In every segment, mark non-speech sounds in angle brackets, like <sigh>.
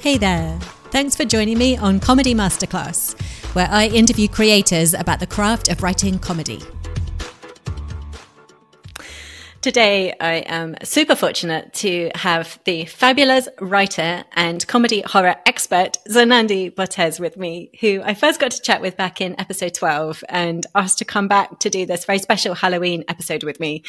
Hey there! Thanks for joining me on Comedy Masterclass, where I interview creators about the craft of writing comedy. Today, I am super fortunate to have the fabulous writer and comedy horror expert, Zanandi Botes, with me, who I first got to chat with back in episode 12 and asked to come back to do this very special Halloween episode with me.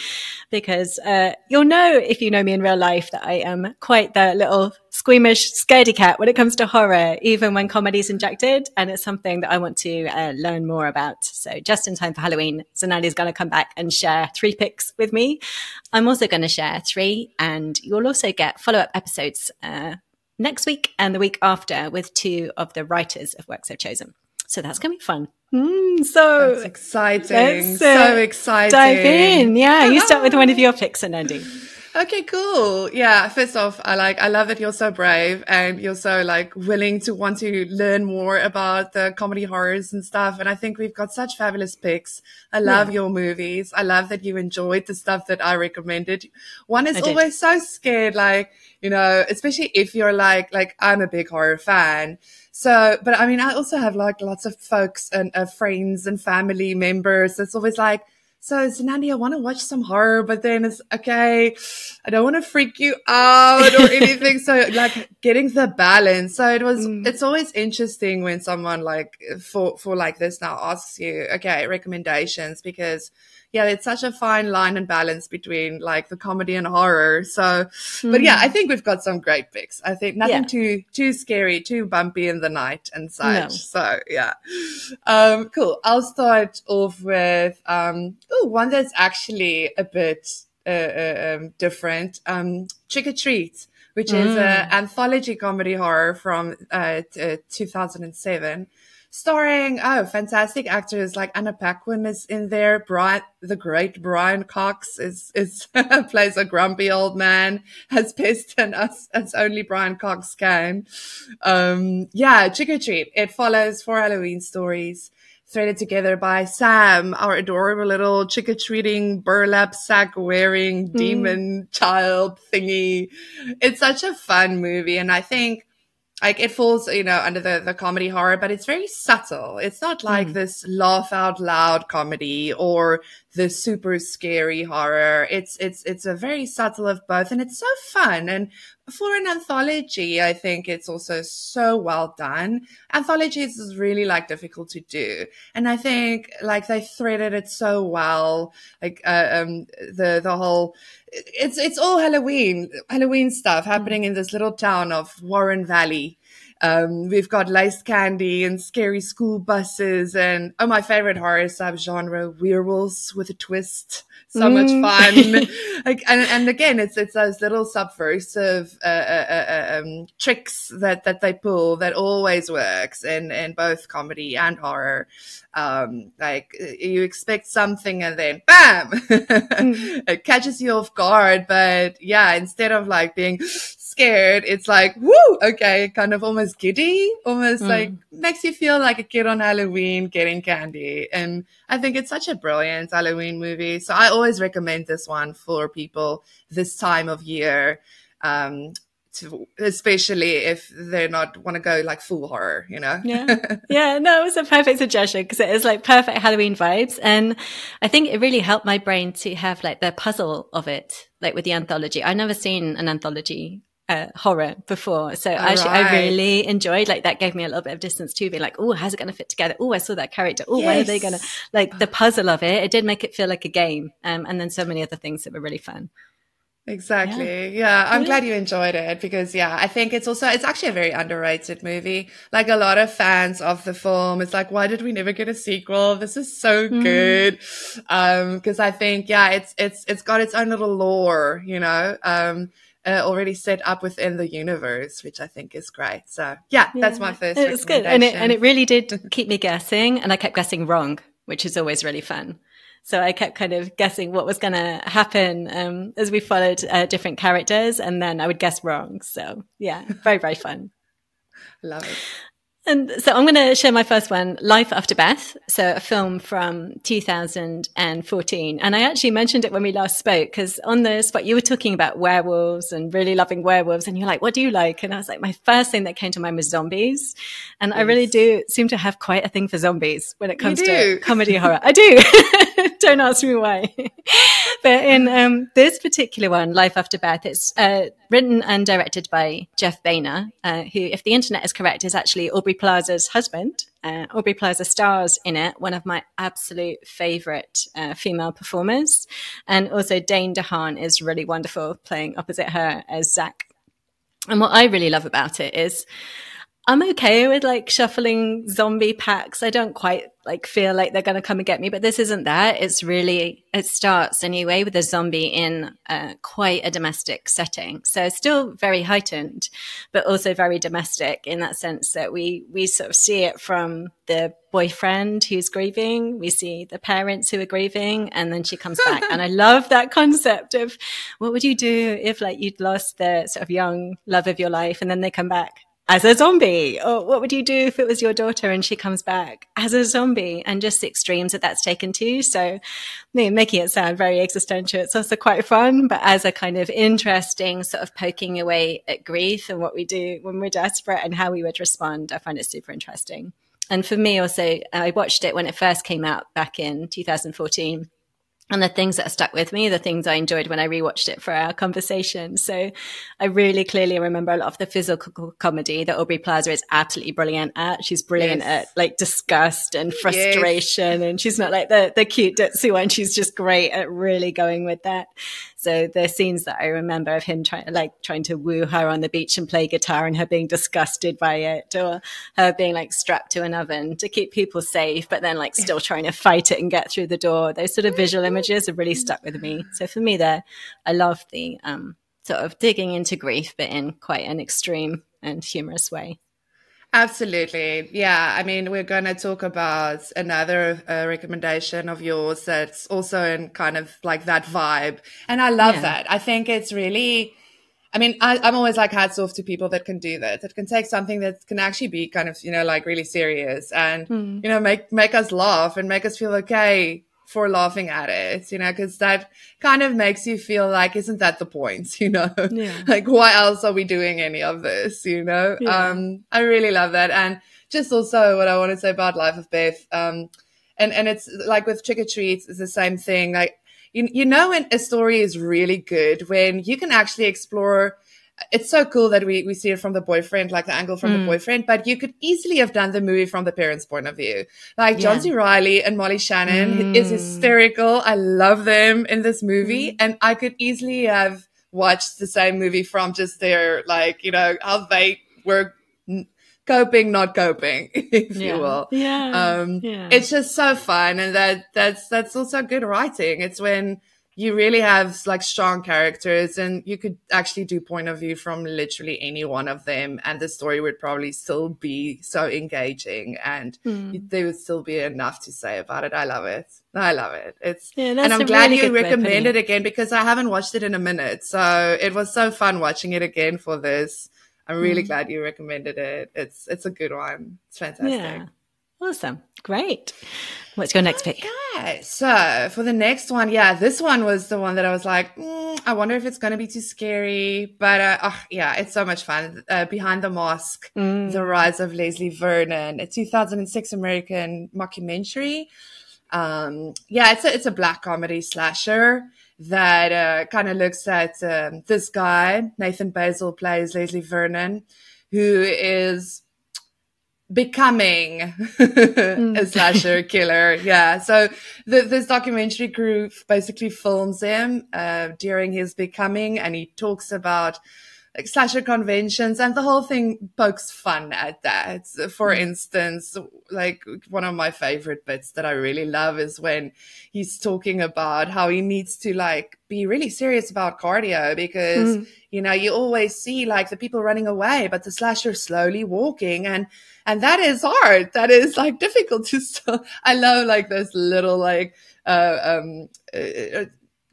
Because uh, you'll know, if you know me in real life, that I am quite the little squeamish scaredy cat when it comes to horror, even when comedy is injected. And it's something that I want to uh, learn more about. So just in time for Halloween, Zanandi is going to come back and share three picks with me. I'm also going to share three, and you'll also get follow up episodes uh, next week and the week after with two of the writers of works I've chosen. So that's going to be fun. Mm, so that's exciting. Uh, so exciting. Dive in. Yeah. You start with one of <laughs> your picks, and Anandi. Okay, cool. Yeah. First off, I like, I love that you're so brave and you're so like willing to want to learn more about the comedy horrors and stuff. And I think we've got such fabulous picks. I love yeah. your movies. I love that you enjoyed the stuff that I recommended. One is always so scared, like, you know, especially if you're like, like, I'm a big horror fan. So, but I mean, I also have like lots of folks and uh, friends and family members. It's always like, so Zanandi, I want to watch some horror, but then it's okay. I don't want to freak you out or anything. so <laughs> like getting the balance. So it was, mm. it's always interesting when someone like for, for like this now asks you, okay, recommendations because yeah, it's such a fine line and balance between like the comedy and horror. So, mm. but yeah, I hmm. think we've got some great picks. I think nothing yeah. too, too scary, too bumpy in the night and such. No. So yeah. Um, cool. I'll start off with, um, oh, one that's actually a bit, uh, uh, um, different. Um, Trick or Treat which mm. is an hmm. anthology comedy horror from uh, t- uh, 2007 starring oh fantastic actors like Anna Paquin is in there. Brian, the great Brian Cox is is <laughs> plays a grumpy old man as pissed <laughs> and us as only Brian Cox can. Um, yeah, Trick or Treat. It follows four Halloween stories threaded together by Sam, our adorable little trick or treating burlap sack wearing mm. demon child thingy. It's such a fun movie, and I think like it falls, you know, under the, the comedy horror, but it's very subtle. It's not like mm. this laugh out loud comedy or the super scary horror. It's, it's, it's a very subtle of both and it's so fun. And for an anthology, I think it's also so well done. Anthologies is really like difficult to do. And I think like they threaded it so well. Like, uh, um, the, the whole, it's it's all Halloween Halloween stuff happening in this little town of Warren Valley. Um, we've got laced candy and scary school buses and oh my favorite horror subgenre werewolves with a twist so mm. much fun <laughs> like and, and again it's it's those little subversive uh, uh, uh, um, tricks that that they pull that always works in in both comedy and horror um, like you expect something and then bam, <laughs> mm. it catches you off guard. But yeah, instead of like being scared, it's like, woo, okay, kind of almost giddy, almost mm. like makes you feel like a kid on Halloween getting candy. And I think it's such a brilliant Halloween movie. So I always recommend this one for people this time of year. Um, to, especially if they're not want to go like full horror, you know? yeah. <laughs> Yeah. No, it was a perfect suggestion because it is like perfect Halloween vibes. And I think it really helped my brain to have like the puzzle of it, like with the anthology. I've never seen an anthology uh, horror before. So actually. I really enjoyed like that gave me a little bit of distance too, being like, oh, how's it going to fit together? Oh, I saw that character. Oh, yes. when are they going to like the puzzle of it? It did make it feel like a game. Um, and then so many other things that were really fun. Exactly. Yeah. yeah. I'm glad you enjoyed it because yeah, I think it's also, it's actually a very underrated movie. Like a lot of fans of the film, it's like, why did we never get a sequel? This is so mm. good. Um, cause I think, yeah, it's, it's, it's got its own little lore, you know, um, uh, already set up within the universe, which I think is great. So yeah, yeah. that's my first. It's good, and it and it really did keep me guessing, and I kept guessing wrong, which is always really fun. So I kept kind of guessing what was going to happen um, as we followed uh, different characters, and then I would guess wrong. So yeah, very very fun. <laughs> Love it. And so I'm going to share my first one, Life After Beth. So a film from 2014. And I actually mentioned it when we last spoke because on the spot you were talking about werewolves and really loving werewolves. And you're like, what do you like? And I was like, my first thing that came to mind was zombies. And yes. I really do seem to have quite a thing for zombies when it comes to <laughs> comedy horror. I do. <laughs> Don't ask me why. <laughs> but in um, this particular one, Life After Beth, it's uh, written and directed by Jeff Baena, uh, who, if the internet is correct, is actually Aubrey Plaza's husband. Uh, Aubrey Plaza stars in it, one of my absolute favorite uh, female performers. And also Dane DeHaan is really wonderful playing opposite her as Zach. And what I really love about it is I'm okay with like shuffling zombie packs. I don't quite like feel like they're going to come and get me, but this isn't that. It's really, it starts anyway with a zombie in uh, quite a domestic setting. So still very heightened, but also very domestic in that sense that we, we sort of see it from the boyfriend who's grieving. We see the parents who are grieving and then she comes back. and I <laughs> love that concept of what would you do if like you'd lost the sort of young love of your life and then they come back as a zombie? Or what would you do if it was your daughter and she comes back as a zombie? And just extremes that that's taken to. So, me making it sound very existential, it's also quite fun, but as a kind of interesting sort of poking away at grief and what we do when we're desperate and how we would respond, I find it super interesting. And for me, also, I watched it when it first came out back in 2014 and the things that stuck with me, the things I enjoyed when I rewatched it for our conversation. So I really clearly remember a lot of the physical comedy that Aubrey Plaza is absolutely brilliant at. She's brilliant yes. at like disgust and frustration. Yes. And she's not like the, the cute ditzy one. She's just great at really going with that. So the scenes that I remember of him trying, like trying to woo her on the beach and play guitar and her being disgusted by it or her being like strapped to an oven to keep people safe, but then like still trying to fight it and get through the door. Those sort of visual images have really stuck with me. So for me there, I love the, um, sort of digging into grief, but in quite an extreme and humorous way. Absolutely. Yeah. I mean, we're going to talk about another uh, recommendation of yours that's also in kind of like that vibe. And I love yeah. that. I think it's really, I mean, I, am always like hats off to people that can do that, that can take something that can actually be kind of, you know, like really serious and, mm. you know, make, make us laugh and make us feel okay for laughing at it, you know, because that kind of makes you feel like, isn't that the point, <laughs> you know? Yeah. like, why else are we doing any of this, you know? Yeah. Um, I really love that. And just also what I want to say about Life of Beth, um, and, and it's like with Trick or Treats, it's the same thing. Like, you, you know, when a story is really good, when you can actually explore it's so cool that we, we see it from the boyfriend, like the angle from mm. the boyfriend, but you could easily have done the movie from the parents' point of view. Like yeah. John C. Reilly and Molly Shannon mm. is hysterical. I love them in this movie. Mm. And I could easily have watched the same movie from just their, like, you know, how they were coping, not coping, <laughs> if yeah. you will. Yeah. Um, yeah. It's just so fun. And that, that's, that's also good writing. It's when, you really have like strong characters and you could actually do point of view from literally any one of them and the story would probably still be so engaging and mm. there would still be enough to say about it. I love it. I love it. It's yeah, and i'm glad really you recommend it again because i haven't watched it in a minute so it was so fun watching it again for this. I'm really mm. glad you recommended it. It's it's a good one. It's fantastic. yeah. Awesome. Great. What's your next pick? Okay. So for the next one, yeah, this one was the one that I was like, mm, I wonder if it's going to be too scary. But uh, oh, yeah, it's so much fun. Uh, Behind the Mask, mm. The Rise of Leslie Vernon, a 2006 American mockumentary. Um, yeah, it's a, it's a black comedy slasher that uh, kind of looks at um, this guy, Nathan Baesel plays Leslie Vernon, who is becoming mm. a slasher killer. Yeah. So the, this documentary crew basically films him uh, during his becoming, and he talks about like slasher conventions and the whole thing pokes fun at that. For mm. instance, like one of my favorite bits that I really love is when he's talking about how he needs to like be really serious about cardio because, mm. you know, you always see like the people running away, but the slasher slowly walking and, and that is hard. That is like <laughs> difficult to, st- I love like this little like, uh, um, uh,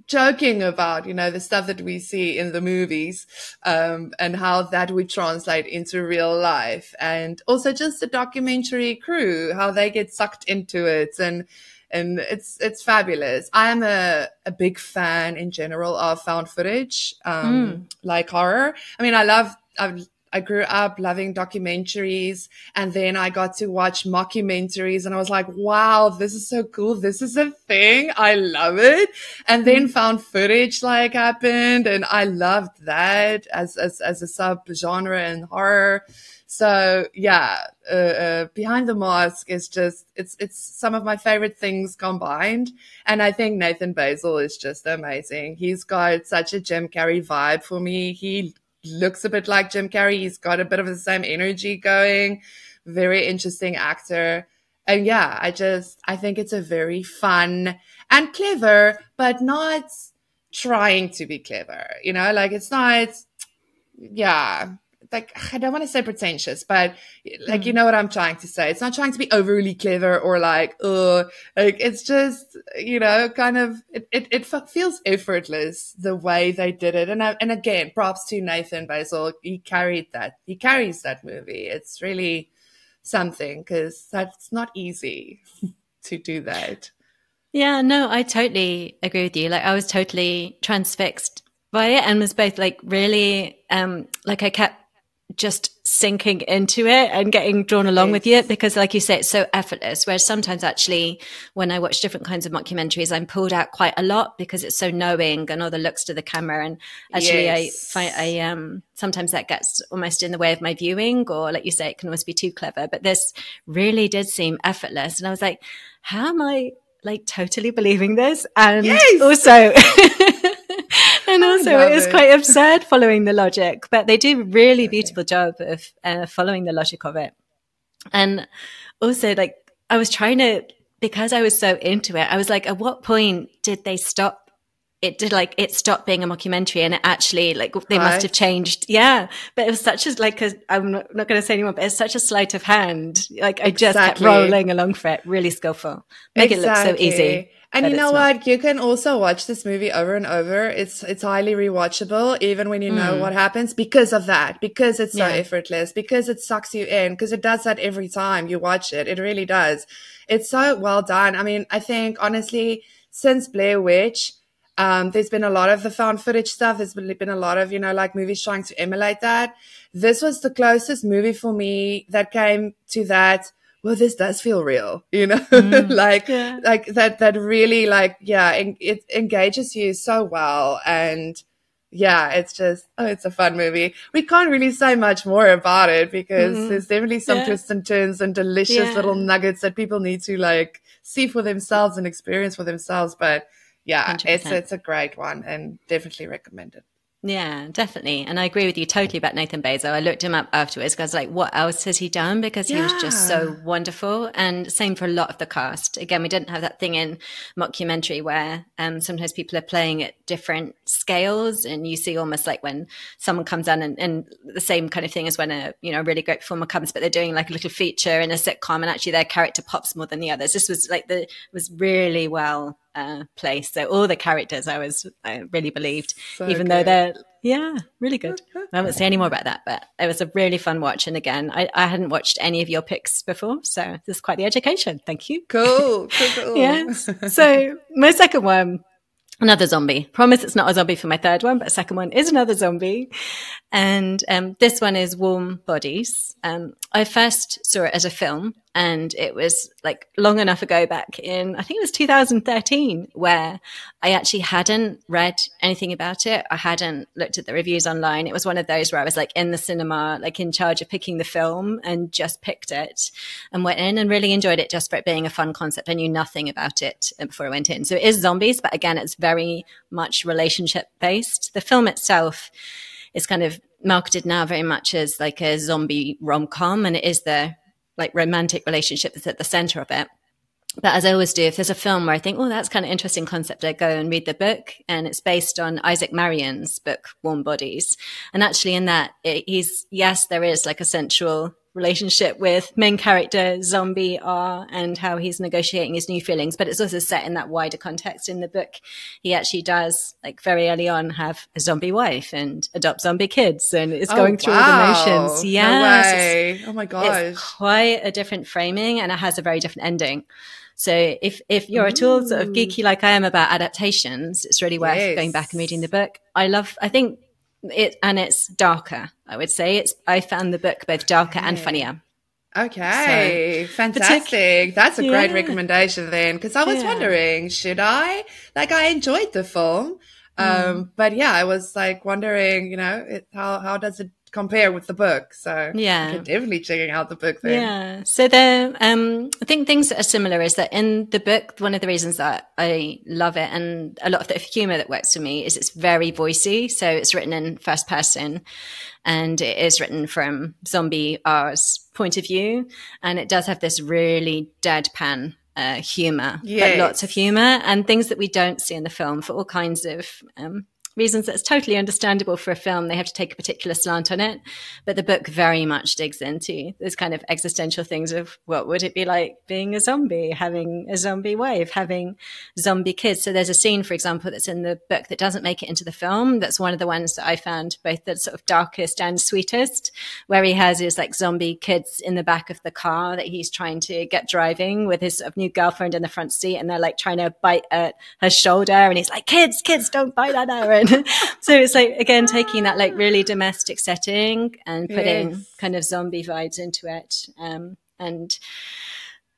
joking about, you know, the stuff that we see in the movies, um, and how that would translate into real life. And also just the documentary crew, how they get sucked into it and, and it's it's fabulous. I am a, a big fan in general of found footage, um, mm. like horror. I mean, I love I've I grew up loving documentaries and then I got to watch mockumentaries and I was like, wow, this is so cool. This is a thing. I love it. And then mm. found footage like happened and I loved that as, as, as a sub genre in horror. So yeah, uh, uh, behind the mask is just, it's, it's some of my favorite things combined. And I think Nathan Baesel is just amazing. He's got such a Jim Carrey vibe for me. He looks a bit like Jim Carrey. He's got a bit of the same energy going. Very interesting actor. And yeah, I just, I think it's a very fun and clever, but not trying to be clever. You know, like it's not, yeah, like I don't want to say pretentious, but like mm. you know what I'm trying to say. It's not trying to be overly clever or like oh, like it's just you know kind of it it, it feels effortless the way they did it. And I, and again, props to Nathan Baesel. He carried that. He carries that movie. It's really something because that's not easy <laughs> to do that. Yeah, no, I totally agree with you. Like I was totally transfixed by it and was both like really um like I kept just sinking into it and getting drawn along with you because like you say it's so effortless. Whereas sometimes actually when i watch different kinds of mockumentaries i'm pulled out quite a lot because it's so knowing and all the looks to the camera. And actually yes. i find i um sometimes that gets almost in the way of my viewing or like you say it can almost be too clever. But this really did seem effortless. And i was like how am i like totally believing this? And yes! also <laughs> and also it is it. quite absurd following the logic, but they do really okay. beautiful job of uh, following the logic of it. And also, like, I was trying to, because I was so into it, I was like, at what point did they stop? It did like it stopped being a mockumentary and it actually like they right. must have changed. Yeah. But it was such as like, i I'm not, not going to say anymore, but it's such a sleight of hand. Like I just kept rolling along for it. Really skillful. Make exactly. it look so easy. And you know what? You can also watch this movie over and over. It's it's highly rewatchable, even when you know mm. what happens, because of that. Because it's so yeah. effortless. Because it sucks you in. Because it does that every time you watch it. It really does. It's so well done. I mean, I think honestly, since Blair Witch, um, there's been a lot of the found footage stuff. There's been a lot of you know like movies trying to emulate that. This was the closest movie for me that came to that well, this does feel real, you know, <laughs> mm, like, yeah. like that, that really like, yeah, en- it engages you so well. And yeah, it's just, oh, it's a fun movie. We can't really say much more about it because mm-hmm. there's definitely some yeah. twists and turns and delicious yeah. little nuggets that people need to like see for themselves and experience for themselves. But yeah, 100%. it's, it's a great one and definitely recommend it. Yeah, definitely. And I agree with you totally about Nathan Baesel. I looked him up afterwards because like, what else has he done? Because he yeah. was just so wonderful. And same for a lot of the cast. Again, we didn't have that thing in mockumentary where um, sometimes people are playing at different scales and you see almost like when someone comes on and, and, the same kind of thing as when a, you know, really great performer comes, but they're doing like a little feature in a sitcom and actually their character pops more than the others. This was like the, was really well uh, place. So all the characters I was I really believed, so even good. though they're yeah, really good. I won't say any more about that, but it was a really fun watch. And again, I, I hadn't watched any of your picks before, so this is quite the education. Thank you. Cool, cool, <laughs> cool. yes. So my second one another zombie. Promise it's not a zombie for my third one, but second one is another zombie. And um, this one is Warm Bodies. Um, I first saw it as a film, and it was like long enough ago back in, I think it was 2013, where I actually hadn't read anything about it. I hadn't looked at the reviews online. It was one of those where I was like in the cinema, like in charge of picking the film and just picked it and went in and really enjoyed it just for it being a fun concept. I knew nothing about it before I went in. So it is zombies, but again, it's very much relationship based. The film itself, is kind of marketed now very much as like a zombie rom com, and it is the like romantic relationship that's at the center of it. But as I always do, if there's a film where I think, oh, that's kind of interesting concept, I go and read the book. And it's based on Isaac Marion's book, Warm Bodies. And actually, in that, it, he's, yes, there is like a central relationship with main character zombie R and how he's negotiating his new feelings. But it's also set in that wider context in the book. He actually does, like very early on, have a zombie wife and adopt zombie kids and is Oh, going through all the motions. No Yeah. so. Oh my gosh. it's quite a different framing and it has a very different ending. So if if you're at all sort of geeky like I am about adaptations, it's really worth Yes. going back and reading the book. I love I think it and it's darker, I would say. It's I found the book both darker and funnier. Okay, fantastic. That's a great recommendation then, because I was Yeah. wondering, should I? Like, I enjoyed the film, Mm. um, but yeah, I was like wondering, you know, it, how how does it compare with the book? So Yeah. I'm definitely checking out the book then. Yeah. So the um I think things that are similar is that in the book, one of the reasons that I love it and a lot of the humor that works for me is it's very voicey. So it's written in first person and it is written from zombie R's point of view. And it does have this really deadpan uh, humor, Yes. but lots of humor and things that we don't see in the film for all kinds of um, reasons that's totally understandable for a film. They have to take a particular slant on it. But the book very much digs into those kind of existential things of what would it be like being a zombie, having a zombie wife, having zombie kids. So there's a scene, for example, that's in the book that doesn't make it into the film. That's one of the ones that I found both the sort of darkest and sweetest, where he has his like zombie kids in the back of the car that he's trying to get driving with his sort of new girlfriend in the front seat. And they're like trying to bite at her shoulder. And he's like, kids, kids, don't bite at her. <laughs> so it's like, again, taking that like really domestic setting and putting Yes. kind of zombie vibes into it. Um, and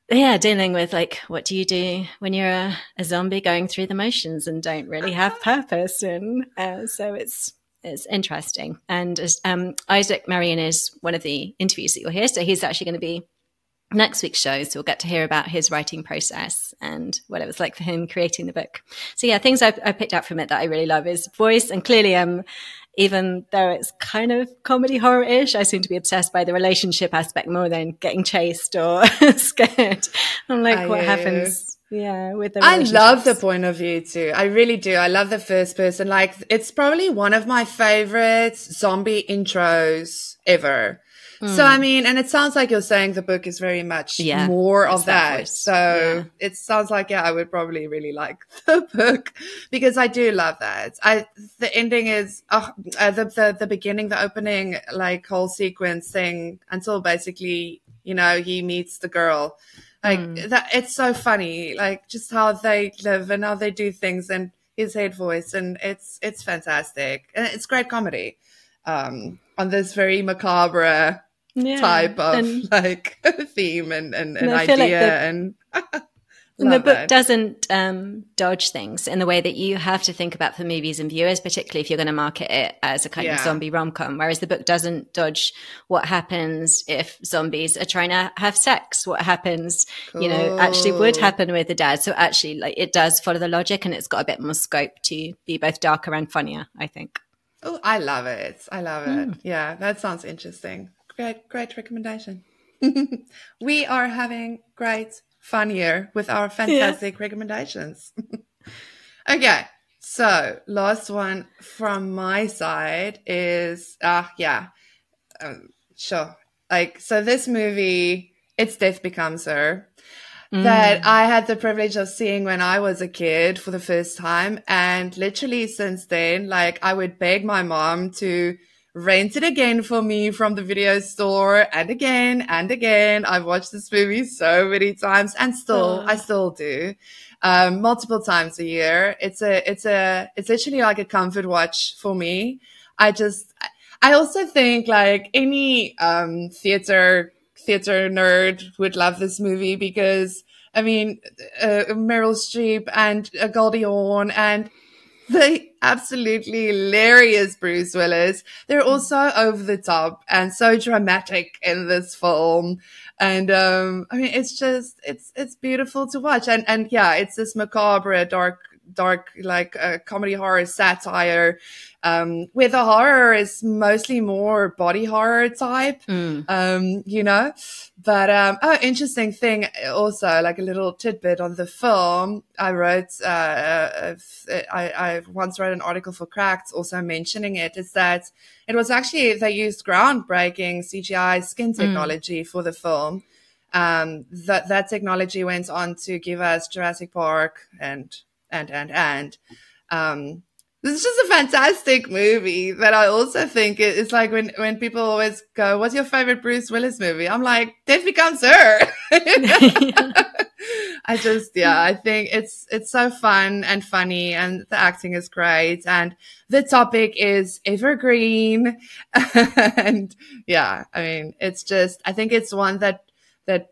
yeah, dealing with like, what do you do when you're a, a zombie going through the motions and don't really have <laughs> purpose? And uh, so it's, it's interesting. And as, um, Isaac Marion is one of the interviews that you'll hear. So he's actually going to be next week's shows, we'll get to hear about his writing process and what it was like for him creating the book. So yeah, things I, I picked up from it that I really love is voice and clearly, um, even though it's kind of comedy horror-ish, I seem to be obsessed by the relationship aspect more than getting chased or <laughs> scared. I'm like, I what happens? Yeah, with the I love the point of view too. I really do. I love the first person. Like, it's probably one of my favorite zombie intros ever. So, I mean, and it sounds like you're saying the book is very much. Yeah, more of that that. So Yeah. it sounds like, yeah, I would probably really like <laughs> the book because I do love that. I, the ending is, oh, uh, the, the, the beginning, the opening, like whole sequence thing until basically, you know, he meets the girl. Like Hmm. that, it's so funny. Like just how they live and how they do things and his head voice. And it's, it's fantastic. And it's great comedy. Um, on this very macabre Yeah. type of And- <laughs> like <laughs> theme and, and, and And I feel like idea the- and <laughs> And the book doesn't um, dodge things in the way that you have to think about for movies and viewers, particularly if you're going to market it as a kind of zombie rom com. Whereas the book doesn't dodge what happens if zombies are trying to have sex, what happens, you know, actually would happen with the dad. So actually, like it does follow the logic, and it's got a bit more scope to be both darker and funnier. I think. Oh, I love it. I love it. Hmm. Yeah, that sounds interesting. Great, great recommendation. <laughs> we are having great fun here with our fantastic recommendations. <laughs> okay, so last one from my side is ah yeah, um, sure. Like so, this movie, it's Death Becomes Her that I had the privilege of seeing when I was a kid for the first time. And literally since then, like I would beg my mom to rent it again for me from the video store and again and again. I've watched this movie so many times and still, Oh. I still do. Um, multiple times a year. It's a, it's a, it's literally like a comfort watch for me. I just, I also think like any, um, theater theater nerd would love this movie because I mean uh, Meryl Streep and uh, Goldie Hawn and the absolutely hilarious Bruce Willis. They're also over the top and so dramatic in this film. And um, I mean, it's just it's it's beautiful to watch. And and yeah, it's this macabre, dark dark, like uh, comedy horror satire, um, where the horror is mostly more body horror type, Mm. um, you know. But um, oh, interesting thing also, like a little tidbit on the film. I wrote, uh, uh, I, I once wrote an article for Cracked, also mentioning it. Is that it was actually they used groundbreaking CGI skin technology for the film. Um, that that technology went on to give us Jurassic Park and and and and. Um, this is just a fantastic movie that I also think it- it's like when, when people always go, what's your favorite Bruce Willis movie? I'm like, Death Becomes Her. I just, yeah, I think it's, it's so fun and funny and the acting is great and the topic is evergreen. <laughs> and yeah, I mean, it's just, I think it's one that, that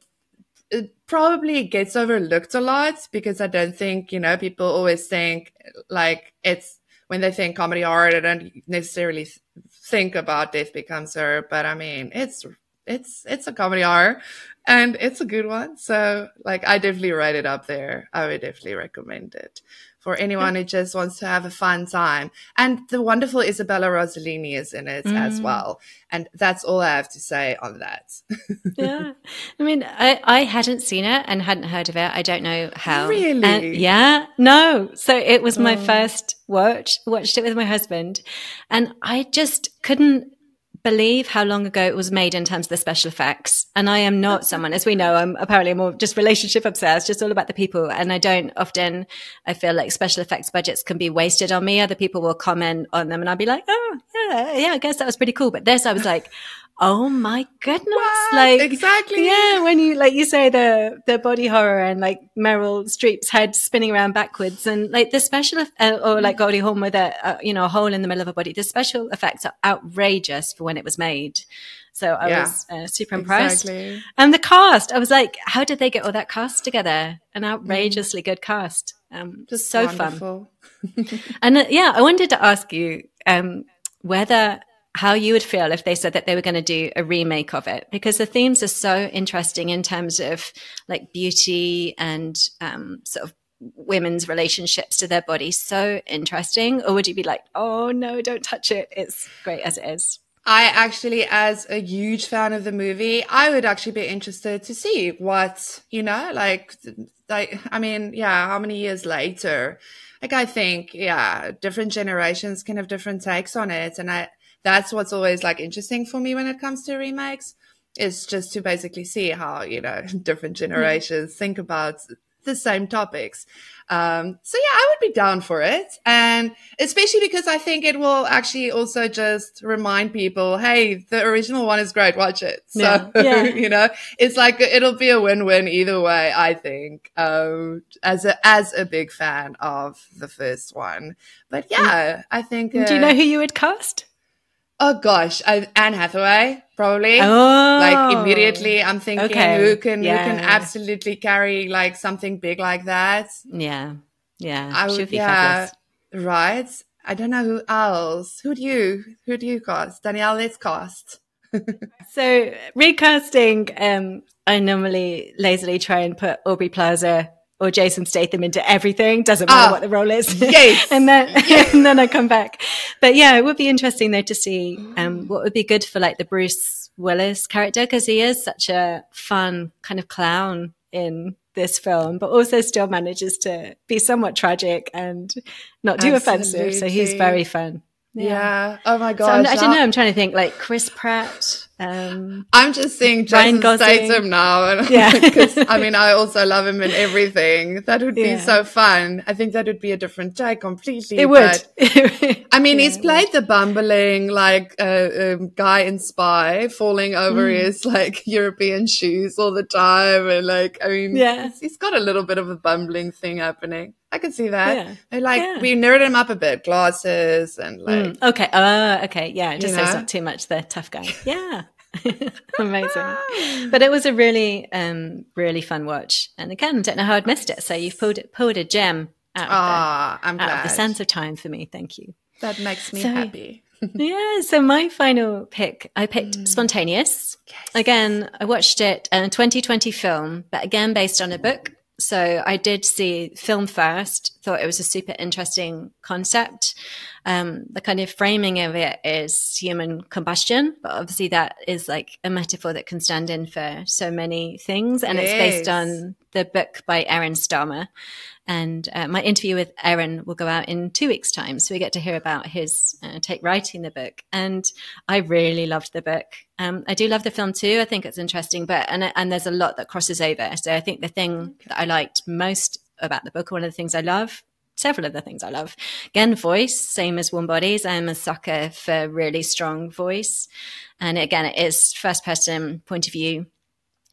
probably gets overlooked a lot because I don't think, you know, people always think like it's, when they think comedy art, I don't necessarily think about Death Becomes Her. But I mean, it's it's it's a comedy art and it's a good one. So like, I definitely write it up there. I would definitely recommend it for anyone who just wants to have a fun time. And the wonderful Isabella Rossellini is in it as Mm. well. And that's all I have to say on that. <laughs> yeah. I mean, I, I hadn't seen it and hadn't heard of it. I don't know how. Really? And- yeah. No. So it was my Oh. first watch, watched it with my husband. And I just couldn't believe how long ago it was made in terms of the special effects. And I am not someone, as we know, I'm apparently more just relationship obsessed, just all about the people. And I don't often, I feel like special effects budgets can be wasted on me. Other people will comment on them and I'll be like, oh, yeah, yeah, I guess that was pretty cool. But this, I was like, oh my goodness. What? Like, exactly. yeah, when you like you say the the body horror and like Meryl Streep's head spinning around backwards and like the special uh, or like Goldie Hawn with a uh, you know a hole in the middle of a body. The special effects are outrageous for when it was made. So I Yeah. was uh, super impressed. Exactly. And the cast, I was like, how did they get all that cast together? An outrageously good cast. Um, just so fun. <laughs> And uh, yeah, I wanted to ask you um, whether how you would feel if they said that they were going to do a remake of it, because the themes are so interesting in terms of like beauty and um, sort of women's relationships to their body. So interesting. Or would you be like, oh no, don't touch it? It's great as it is. I actually, as a huge fan of the movie, I would actually be interested to see what, you know, like, like, I mean, yeah, how many years later? Like, I think, yeah, different generations can have different takes on it. And I, that's what's always like interesting for me when it comes to remakes is just to basically see how, you know, <laughs> different generations think about the same topics. Um, so yeah, I would be down for it. And especially because I think it will actually also just remind people, Hey, the original one is great. Watch it. <laughs> So, Yeah. Yeah. <laughs> you know, it's like, it'll be a win-win either way, I think, um, as a, as a big fan of the first one. But yeah, I think, uh, Do you know who you would cast? Oh gosh, Anne Hathaway, probably. Oh, like immediately i'm thinking Okay. who can Yeah. who can absolutely carry like something big like that. Yeah, yeah. i would yeah. fabulous. right? I don't know who else. Who do you who do you cast? Danielle let's cast. <laughs> So recasting, um, I normally lazily try and put Aubrey Plaza or Jason Statham into everything. Doesn't matter Ah, what the role is. yes. <laughs> and then <laughs> <laughs> and then I come back. But yeah, it would be interesting though to see um, what would be good for like the Bruce Willis character because he is such a fun kind of clown in this film, but also still manages to be somewhat tragic and not too offensive. So he's very fun. yeah, oh my So I'm, gosh I don't know. I'm trying to think like Chris Pratt. Um, I'm just seeing Jason. Statham now, and <laughs> Yeah. because I mean, I also love him in everything. That would be so fun. I think that would be a different take completely. it but- would. <laughs> I mean, he's played the bumbling like uh, um, guy in Spy, falling over Mm. his like European shoes all the time, and like I mean, Yeah. he's- got a little bit of a bumbling thing happening. I can see that. Yeah. And, like Yeah. we nerded him up a bit, glasses and like Mm, okay. Uh, okay. Yeah. Just so it's not too much the tough guy. Yeah. <laughs> Amazing. But it was a really, um, really fun watch. And again, don't know how I'd missed it. So you've pulled it, pulled a gem out of, ah, I'm the, out of the glad. sands of time for me. Thank you. that makes me So- happy. <laughs> yeah. So my final pick, I picked Mm. Spontaneous. Again, I watched it, a 2020 film, but again, based on a book. So I did see film first, thought it was a super interesting concept. Um, the kind of framing of it is human combustion, but obviously that is like a metaphor that can stand in for so many things. And yes. it's based on the book by Aaron Starmer. And uh, my interview with Aaron will go out in two weeks' time. So we get to hear about his uh, take writing the book. And I really loved the book. Um, I do love the film too. I think it's interesting, but and, and there's a lot that crosses over. So I think the thing that I liked most about the book, one of the things I love, several of the things I love. Again, voice, same as Warm Bodies. I'm a sucker for really strong voice. And again, it is first person point of view.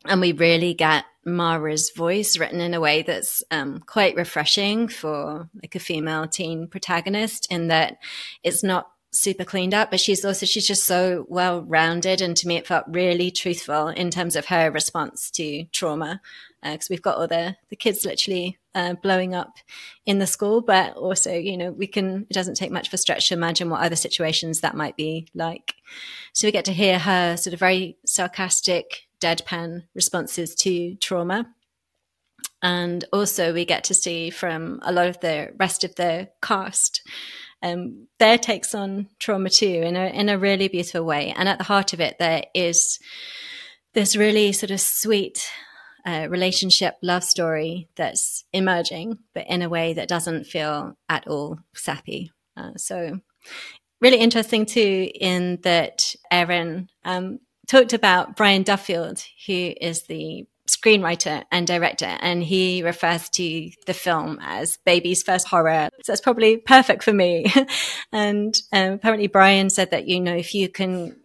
And we really get Mara's voice written in a way that's um, quite refreshing for like a female teen protagonist in that it's not super cleaned up, but she's also she's just so well rounded, and to me it felt really truthful in terms of her response to trauma. Because uh, we've got all the the kids literally uh, blowing up in the school, but also you know we can it doesn't take much for stretch to imagine what other situations that might be like. So we get to hear her sort of very sarcastic deadpan responses to trauma. And also, we get to see from a lot of the rest of the cast um, their takes on trauma too in a in a really beautiful way. And at the heart of it, there is this really sort of sweet uh, relationship love story that's emerging, but in a way that doesn't feel at all sappy. Uh, so, really interesting too, in that Aaron um, talked about Brian Duffield, who is the screenwriter and director, and he refers to the film as baby's first horror. So that's probably perfect for me. <laughs> and um, apparently, Brian said that, you know, if you can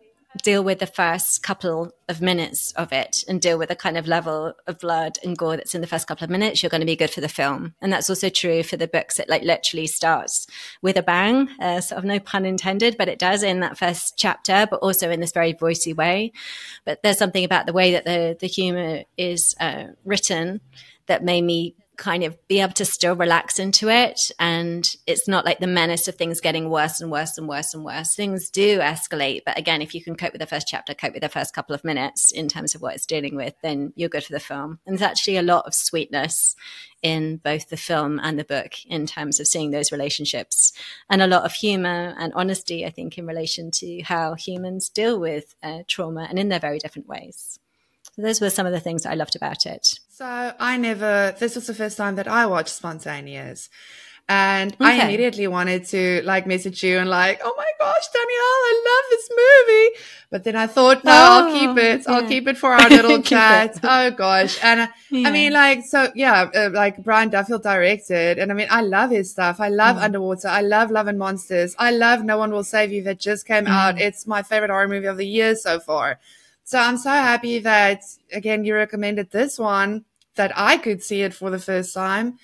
deal with the first couple of minutes of it and deal with the kind of level of blood and gore that's in the first couple of minutes, you're going to be good for the film. And that's also true for the books. It like literally starts with a bang, uh, sort of no pun intended, but it does in that first chapter, but also in this very voicey way. But there's something about the way that the, the humor is uh, written that made me kind of be able to still relax into it. And it's not like the menace of things getting worse and worse and worse and worse. Things do escalate. But again, if you can cope with the first chapter, cope with the first couple of minutes in terms of what it's dealing with, then you're good for the film. And there's actually a lot of sweetness in both the film and the book in terms of seeing those relationships and a lot of humor and honesty, I think, in relation to how humans deal with uh, trauma and in their very different ways. Those were some of the things I loved about it. So I never, this was the first time that I watched Spontaneous. And okay. I immediately wanted to like message you and like, oh my gosh, Danielle, I love this movie. But then I thought, no, oh, I'll keep it. Yeah. I'll keep it for our <laughs> little chat. Oh gosh. And uh, yeah. I mean, like, so yeah, uh, like Brian Duffield directed. And I mean, I love his stuff. I love mm. Underwater. I love Love and Monsters. I love No One Will Save You that just came mm. out. It's my favorite horror movie of the year so far. So I'm so happy that again you recommended this one that I could see it for the first time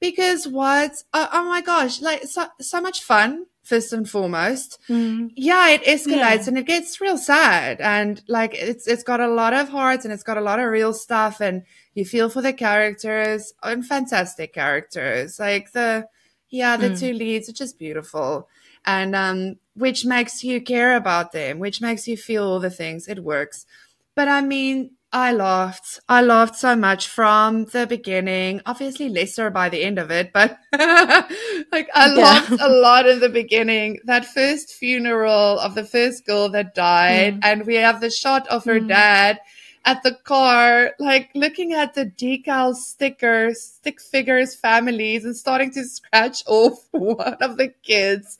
because what oh, oh my gosh like so, so much fun first and foremost mm. yeah it escalates yeah. and it gets real sad and like it's it's got a lot of heart and it's got a lot of real stuff and you feel for the characters and fantastic characters like the yeah the mm. two leads are just beautiful and um, which makes you care about them, which makes you feel all the things. It works. But I mean, I laughed. I laughed so much from the beginning. Obviously, lesser by the end of it, but <laughs> like I yeah. laughed a lot in the beginning. That first funeral of the first girl that died, mm. and we have the shot of her mm. dad at the car, like looking at the decal stickers, stick figures, families, and starting to scratch off <laughs> one of the kids.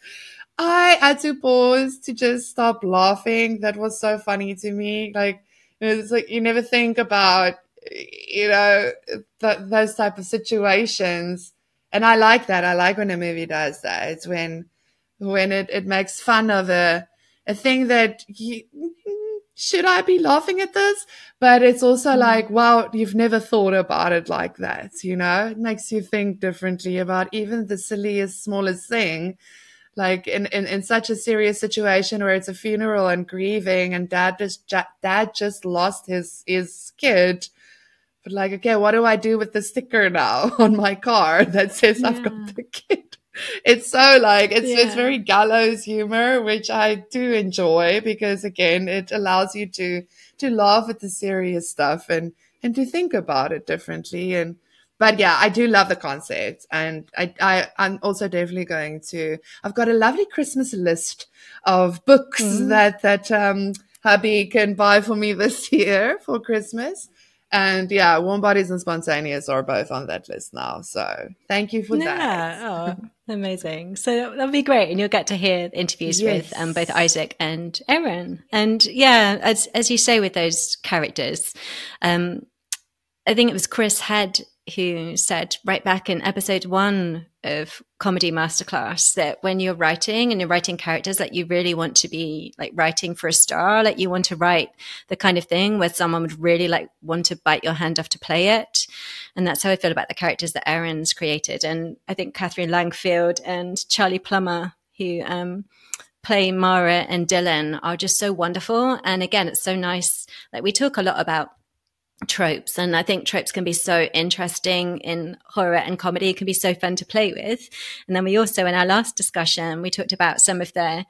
I had to pause to just stop laughing. That was so funny to me. Like, you know, it's like you never think about, you know, th- those type of situations. And I like that. I like when a movie does that. It's when, when it, it makes fun of a, a thing that you, should I be laughing at this? But it's also mm. like, wow, you've never thought about it like that. You know, it makes you think differently about even the silliest, smallest thing like in, in, in such a serious situation where it's a funeral and grieving and dad just dad just lost his his kid but like okay what do i do with the sticker now <laughs> on my car that says yeah. i've got the kid it's so like it's yeah. it's very gallows humor which i do enjoy because again it allows you to to laugh at the serious stuff and and to think about it differently and but yeah, I do love the concept, and I, I I'm also definitely going to. I've got a lovely Christmas list of books mm. that that um, hubby can buy for me this <laughs> year for Christmas. And yeah, warm bodies and spontaneous are both on that list now. So thank you for yeah. that. Oh, amazing. So that'll be great. And you'll get to hear interviews yes. with um, both Isaac and Aaron. And yeah, as, as you say with those characters, um, I think it was Chris Head who said right back in episode one of comedy masterclass that when you're writing and you're writing characters that you really want to be like writing for a star like you want to write the kind of thing where someone would really like want to bite your hand off to play it. And that's how i feel about the characters that Aaron's created. And i think Katherine Langford and charlie plummer who um, play mara and dylan are just so wonderful. And again it's so nice like we talk a lot about tropes and i think tropes can be so interesting in horror and comedy it can be so fun to play with. And then we also in our last discussion we talked about some of the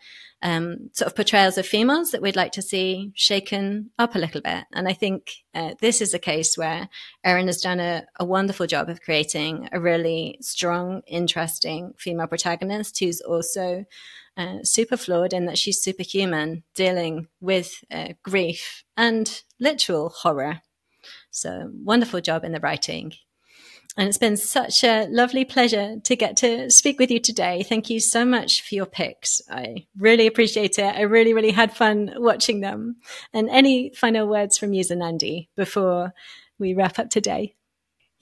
um, sort of portrayals of females that we'd like to see shaken up a little bit. And i think uh, this is a case where Aaron has done a, a wonderful job of creating a really strong interesting female protagonist who's also uh, super flawed in that she's superhuman dealing with uh, grief and literal horror so wonderful job in the writing. And it's been such a lovely pleasure to get to speak with you today. Thank you so much for your picks. I really appreciate it. I really, really had fun watching them. And any final words from you, Zanandi, before we wrap up today?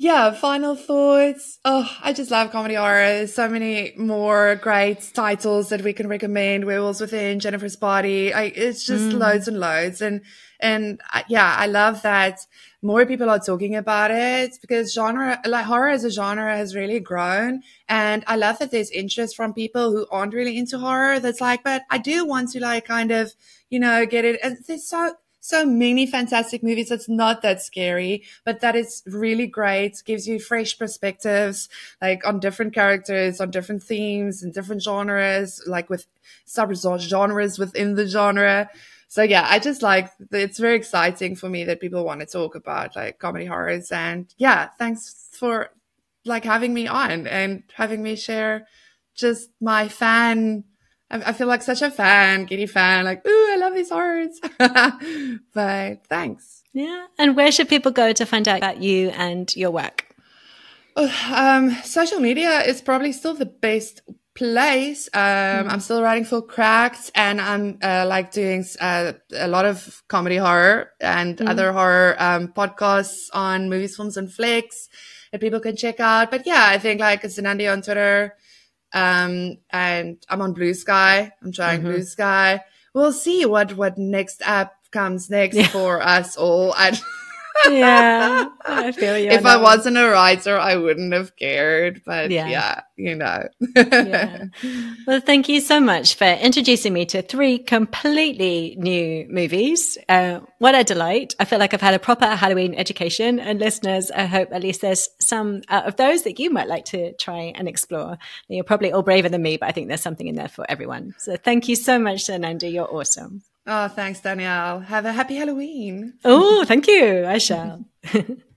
Yeah, final thoughts. Oh, I just love comedy horror. There's So many more great titles that we can recommend. Werewolves Within, Jennifer's Body. I, it's just mm. loads and loads. And, and uh, yeah, I love that more people are talking about it because genre, like horror as a genre has really grown. And I love that there's interest from people who aren't really into horror. That's like, but I do want to like kind of, you know, get it. And there's so, so many fantastic movies that's not that scary, but that is really great. Gives you fresh perspectives, like on different characters, on different themes and different genres, like with sub genres within the genre so yeah, I just like it's very exciting for me that people want to talk about like comedy horrors and yeah, thanks for like having me on and having me share just my fan. I, I feel like such a fan, giddy fan, like, ooh, I love these horrors. <laughs> but thanks. Yeah. And where should people go to find out about you and your work? Um, social media is probably still the best place. Um, mm-hmm. I'm still writing for Cracked, and I'm uh, like doing uh, a lot of comedy horror and mm-hmm. other horror um, podcasts on movies, films, and flicks that people can check out. But yeah, I think like Zanandi on Twitter, um, and I'm on Blue Sky. I'm trying mm-hmm. Blue Sky. We'll see what what next app comes next yeah. for us all. I <laughs> yeah, I feel you. If I, I wasn't a writer, I wouldn't have cared. But yeah, yeah you know. yeah. Well, thank you so much for introducing me to three completely new movies. Uh, what a delight! I feel like I've had a proper Halloween education. And listeners, I hope at least there's some out of those that you might like to try and explore. You're probably all braver than me, but I think there's something in there for everyone. So thank you so much, Zanandi. You're awesome. Oh, thanks, Danielle. Have a happy Halloween. Oh, thank you. I shall. <laughs>